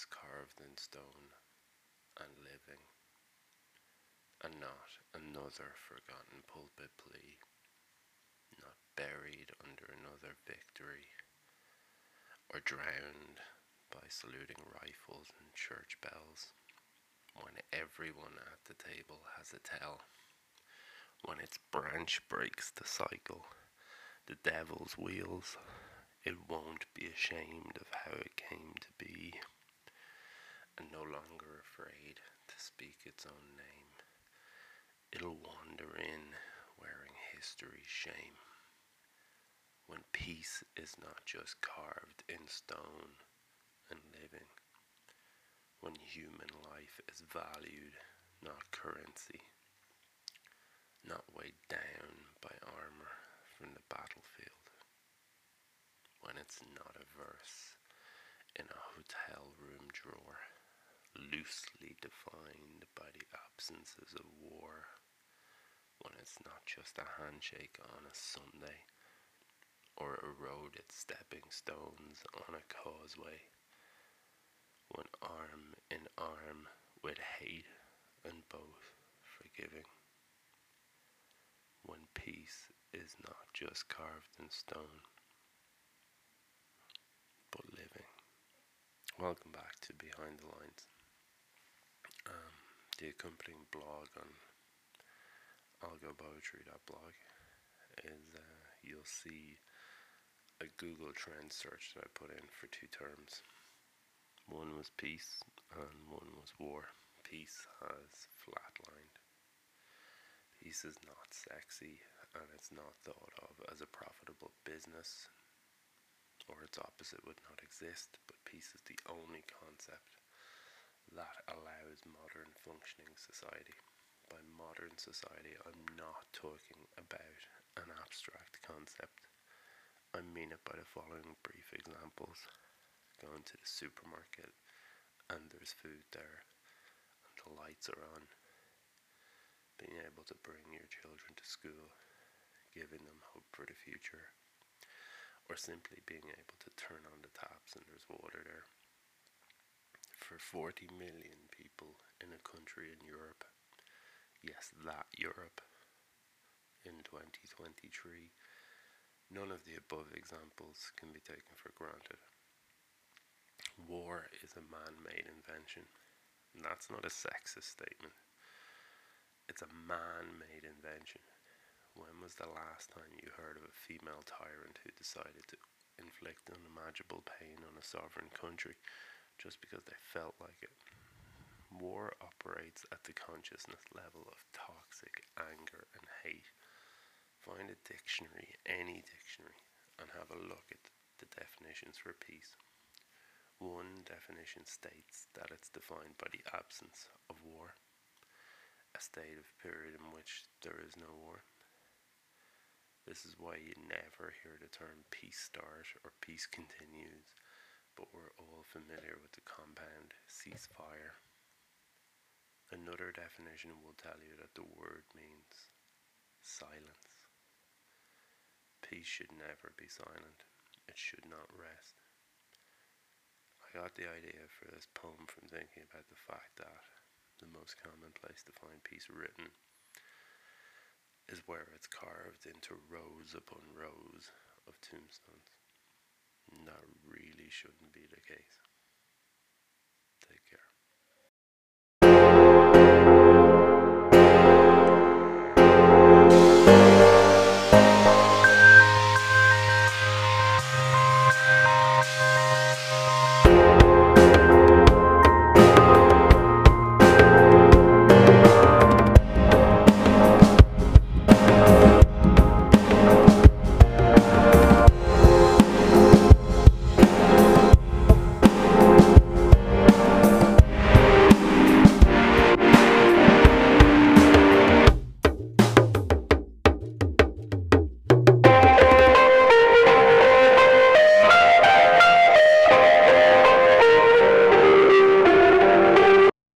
is carved in stone and living, and not another forgotten pulpit plea, not buried under another victory, or drowned by saluting rifles and church bells, when everyone at the table has a tell when its branch breaks the cycle, the devil's wheels, it won't be ashamed of how it came to be, and no longer afraid to speak its own name. It'll wander in wearing history's shame. When peace is not just carved in stone and living, when human life is valued, not currency not weighed down by armor from the battlefield. When it's not a verse in a hotel room drawer, loosely defined by the absences of war. When it's not just a handshake on a Sunday or eroded stepping stones on a causeway. When arm in arm with hate and both forgiving when peace is not just carved in stone, but living. Welcome back to Behind the Lines. The accompanying blog on algopoetry.blog is uh, you'll see a Google Trend search that I put in for two terms. One was peace and one was war. Peace has flatlined. Peace is not sexy and it's not thought of as a profitable business, or its opposite would not exist, but peace is the only concept that allows modern functioning society. By modern society, I'm not talking about an abstract concept. I mean it by the following brief examples. Going to the supermarket and there's food there and the lights are on being able to bring your children to school, giving them hope for the future, or simply being able to turn on the taps and there's water there. For 40 million people in a country in Europe, yes, that Europe, in 2023, none of the above examples can be taken for granted. War is a man made invention. And that's not a sexist statement. It's a man made invention. When was the last time you heard of a female tyrant who decided to inflict unimaginable pain on a sovereign country just because they felt like it? War operates at the consciousness level of toxic anger and hate. Find a dictionary, any dictionary, and have a look at the definitions for peace. One definition states that it's defined by the absence of war a state of period in which there is no war. This is why you never hear the term peace start or peace continues, but we're all familiar with the compound ceasefire. Another definition will tell you that the word means silence. Peace should never be silent, it should not rest. I got the idea for this poem from thinking about the fact that the most common place to find peace written is where it's carved into rows upon rows of tombstones. That really shouldn't be the case. Take care.